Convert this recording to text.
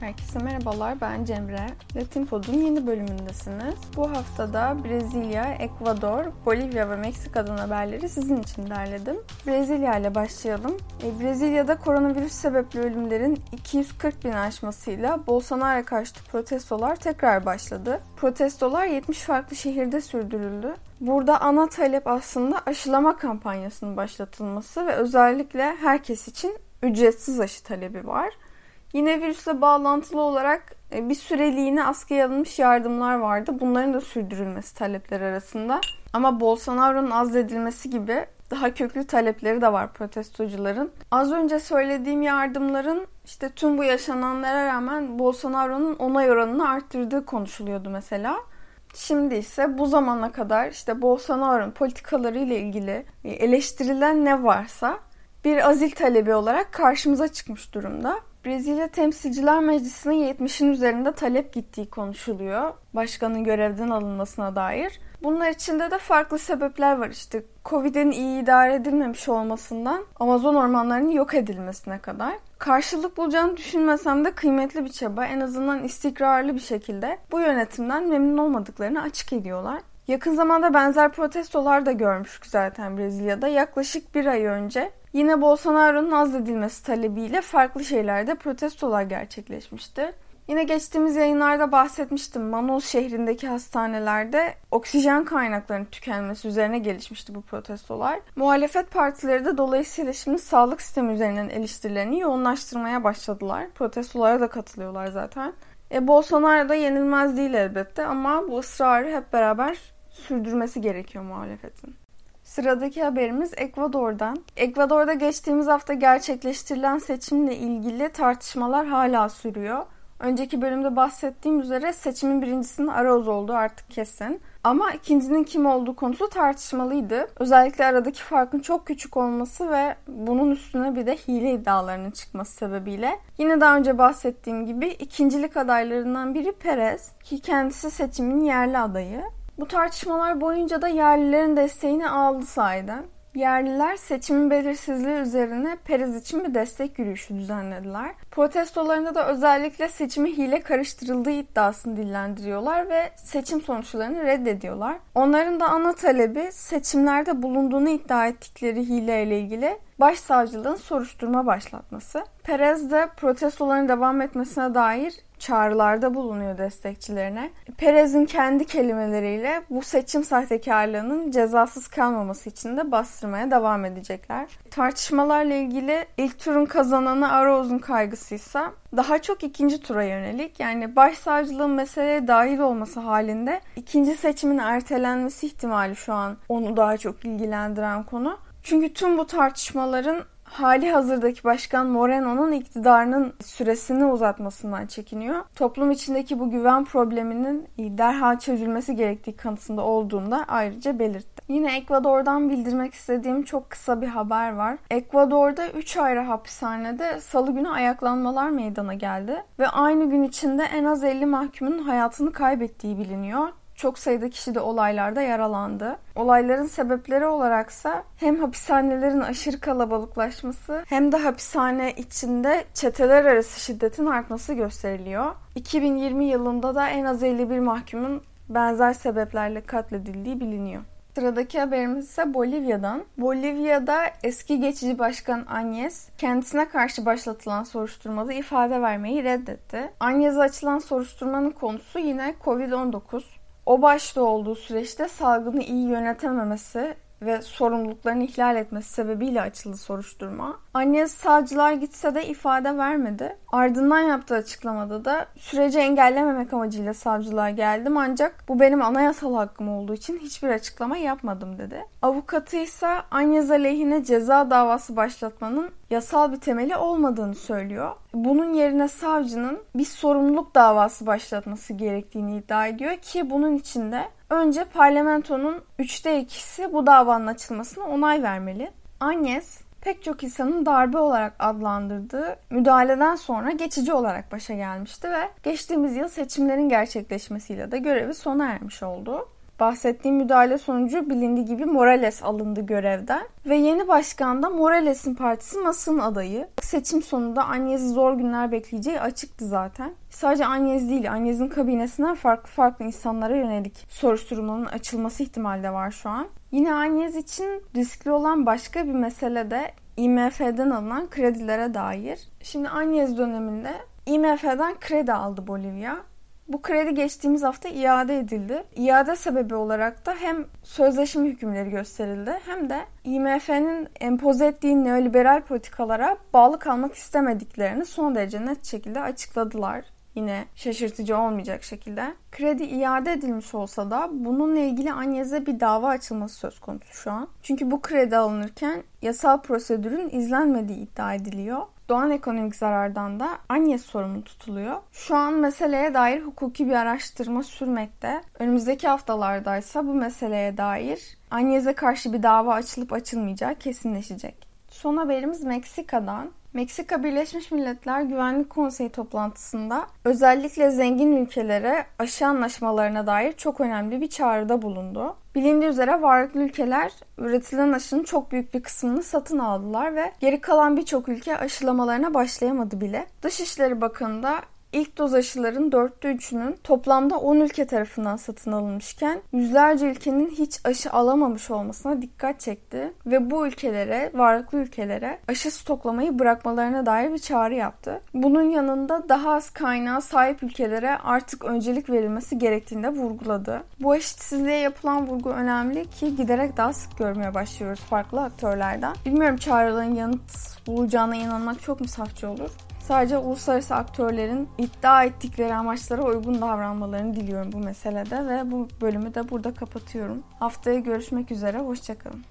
Herkese merhabalar, ben Cemre. Latin Pod'un yeni bölümündesiniz. Bu haftada Brezilya, Ekvador, Bolivya ve Meksika'dan haberleri sizin için derledim. Brezilya ile başlayalım. E, Brezilya'da koronavirüs sebepli ölümlerin 240 bin aşmasıyla Bolsonaro karşıtı protestolar tekrar başladı. Protestolar 70 farklı şehirde sürdürüldü. Burada ana talep aslında aşılama kampanyasının başlatılması ve özellikle herkes için ücretsiz aşı talebi var. Yine virüsle bağlantılı olarak e, bir süreliğine askıya alınmış yardımlar vardı. Bunların da sürdürülmesi talepler arasında. Ama Bolsonaro'nun azledilmesi gibi daha köklü talepleri de var protestocuların. Az önce söylediğim yardımların işte tüm bu yaşananlara rağmen Bolsonaro'nun onay oranını arttırdığı konuşuluyordu mesela. Şimdi ise bu zamana kadar işte Bolsonaro'nun politikaları ile ilgili e, eleştirilen ne varsa bir azil talebi olarak karşımıza çıkmış durumda. Brezilya Temsilciler Meclisi'ne 70'in üzerinde talep gittiği konuşuluyor. Başkanın görevden alınmasına dair. Bunlar içinde de farklı sebepler var işte. Covid'in iyi idare edilmemiş olmasından Amazon ormanlarının yok edilmesine kadar. Karşılık bulacağını düşünmesem de kıymetli bir çaba. En azından istikrarlı bir şekilde bu yönetimden memnun olmadıklarını açık ediyorlar. Yakın zamanda benzer protestolar da görmüştük zaten Brezilya'da. Yaklaşık bir ay önce yine Bolsonaro'nun azledilmesi talebiyle farklı şeylerde protestolar gerçekleşmişti. Yine geçtiğimiz yayınlarda bahsetmiştim. Manaus şehrindeki hastanelerde oksijen kaynaklarının tükenmesi üzerine gelişmişti bu protestolar. Muhalefet partileri de dolayısıyla şimdi sağlık sistemi üzerinden eleştirilerini yoğunlaştırmaya başladılar. Protestolara da katılıyorlar zaten. E, Bolsonaro da yenilmez değil elbette ama bu ısrarı hep beraber sürdürmesi gerekiyor muhalefetin. Sıradaki haberimiz Ekvador'dan. Ekvador'da geçtiğimiz hafta gerçekleştirilen seçimle ilgili tartışmalar hala sürüyor. Önceki bölümde bahsettiğim üzere seçimin birincisinin Arauz olduğu artık kesin. Ama ikincinin kim olduğu konusu tartışmalıydı. Özellikle aradaki farkın çok küçük olması ve bunun üstüne bir de hile iddialarının çıkması sebebiyle. Yine daha önce bahsettiğim gibi ikincilik adaylarından biri Perez ki kendisi seçimin yerli adayı. Bu tartışmalar boyunca da yerlilerin desteğini aldı sahiden. Yerliler seçimin belirsizliği üzerine Perez için bir destek yürüyüşü düzenlediler. Protestolarında da özellikle seçimi hile karıştırıldığı iddiasını dillendiriyorlar ve seçim sonuçlarını reddediyorlar. Onların da ana talebi seçimlerde bulunduğunu iddia ettikleri hile ile ilgili başsavcılığın soruşturma başlatması. Perez de protestoların devam etmesine dair çağrılarda bulunuyor destekçilerine. Perez'in kendi kelimeleriyle bu seçim sahtekarlığının cezasız kalmaması için de bastırmaya devam edecekler. Tartışmalarla ilgili ilk turun kazananı Arauz'un kaygısıysa daha çok ikinci tura yönelik. Yani başsavcılığın meseleye dahil olması halinde ikinci seçimin ertelenmesi ihtimali şu an onu daha çok ilgilendiren konu. Çünkü tüm bu tartışmaların hali hazırdaki başkan Moreno'nun iktidarının süresini uzatmasından çekiniyor. Toplum içindeki bu güven probleminin derhal çözülmesi gerektiği kanısında olduğunda ayrıca belirtti. Yine Ekvador'dan bildirmek istediğim çok kısa bir haber var. Ekvador'da 3 ayrı hapishanede salı günü ayaklanmalar meydana geldi ve aynı gün içinde en az 50 mahkumun hayatını kaybettiği biliniyor çok sayıda kişi de olaylarda yaralandı. Olayların sebepleri olaraksa hem hapishanelerin aşırı kalabalıklaşması hem de hapishane içinde çeteler arası şiddetin artması gösteriliyor. 2020 yılında da en az 51 mahkumun benzer sebeplerle katledildiği biliniyor. Sıradaki haberimiz ise Bolivya'dan. Bolivya'da eski geçici başkan Agnes kendisine karşı başlatılan soruşturmada ifade vermeyi reddetti. Agnes'e açılan soruşturmanın konusu yine Covid-19. O başta olduğu süreçte salgını iyi yönetememesi ve sorumluluklarını ihlal etmesi sebebiyle açıldı soruşturma. Annesi savcılar gitse de ifade vermedi. Ardından yaptığı açıklamada da süreci engellememek amacıyla savcılığa geldim ancak bu benim anayasal hakkım olduğu için hiçbir açıklama yapmadım dedi. Avukatı ise Anyez aleyhine ceza davası başlatmanın yasal bir temeli olmadığını söylüyor. Bunun yerine savcının bir sorumluluk davası başlatması gerektiğini iddia ediyor ki bunun içinde önce parlamentonun üçte ikisi bu davanın açılmasına onay vermeli. Agnes pek çok insanın darbe olarak adlandırdığı müdahaleden sonra geçici olarak başa gelmişti ve geçtiğimiz yıl seçimlerin gerçekleşmesiyle de görevi sona ermiş oldu. Bahsettiğim müdahale sonucu bilindiği gibi Morales alındı görevden. Ve yeni başkan da Morales'in partisi Mas'ın adayı. Seçim sonunda Agnes'i zor günler bekleyeceği açıktı zaten. Sadece Agnes değil, Agnes'in kabinesinden farklı farklı insanlara yönelik soruşturmanın açılması ihtimali de var şu an. Yine Agnes için riskli olan başka bir mesele de IMF'den alınan kredilere dair. Şimdi Agnes döneminde IMF'den kredi aldı Bolivya. Bu kredi geçtiğimiz hafta iade edildi. İade sebebi olarak da hem sözleşme hükümleri gösterildi hem de IMF'nin empoze ettiği neoliberal politikalara bağlı kalmak istemediklerini son derece net şekilde açıkladılar yine şaşırtıcı olmayacak şekilde. Kredi iade edilmiş olsa da bununla ilgili Anyez'e bir dava açılması söz konusu şu an. Çünkü bu kredi alınırken yasal prosedürün izlenmediği iddia ediliyor. Doğan ekonomik zarardan da Anyes sorumlu tutuluyor. Şu an meseleye dair hukuki bir araştırma sürmekte. Önümüzdeki haftalardaysa bu meseleye dair Anyes'e karşı bir dava açılıp açılmayacağı kesinleşecek. Son haberimiz Meksika'dan. Meksika Birleşmiş Milletler Güvenlik Konseyi toplantısında özellikle zengin ülkelere aşı anlaşmalarına dair çok önemli bir çağrıda bulundu. Bilindiği üzere varlıklı ülkeler üretilen aşının çok büyük bir kısmını satın aldılar ve geri kalan birçok ülke aşılamalarına başlayamadı bile. Dışişleri Bakanı da İlk doz aşıların dörtte üçünün toplamda 10 ülke tarafından satın alınmışken yüzlerce ülkenin hiç aşı alamamış olmasına dikkat çekti ve bu ülkelere, varlıklı ülkelere aşı stoklamayı bırakmalarına dair bir çağrı yaptı. Bunun yanında daha az kaynağa sahip ülkelere artık öncelik verilmesi gerektiğini de vurguladı. Bu eşitsizliğe yapılan vurgu önemli ki giderek daha sık görmeye başlıyoruz farklı aktörlerden. Bilmiyorum çağrıların yanıt bulacağına inanmak çok mu safça olur? Sadece uluslararası aktörlerin iddia ettikleri amaçlara uygun davranmalarını diliyorum bu meselede ve bu bölümü de burada kapatıyorum. Haftaya görüşmek üzere, hoşçakalın.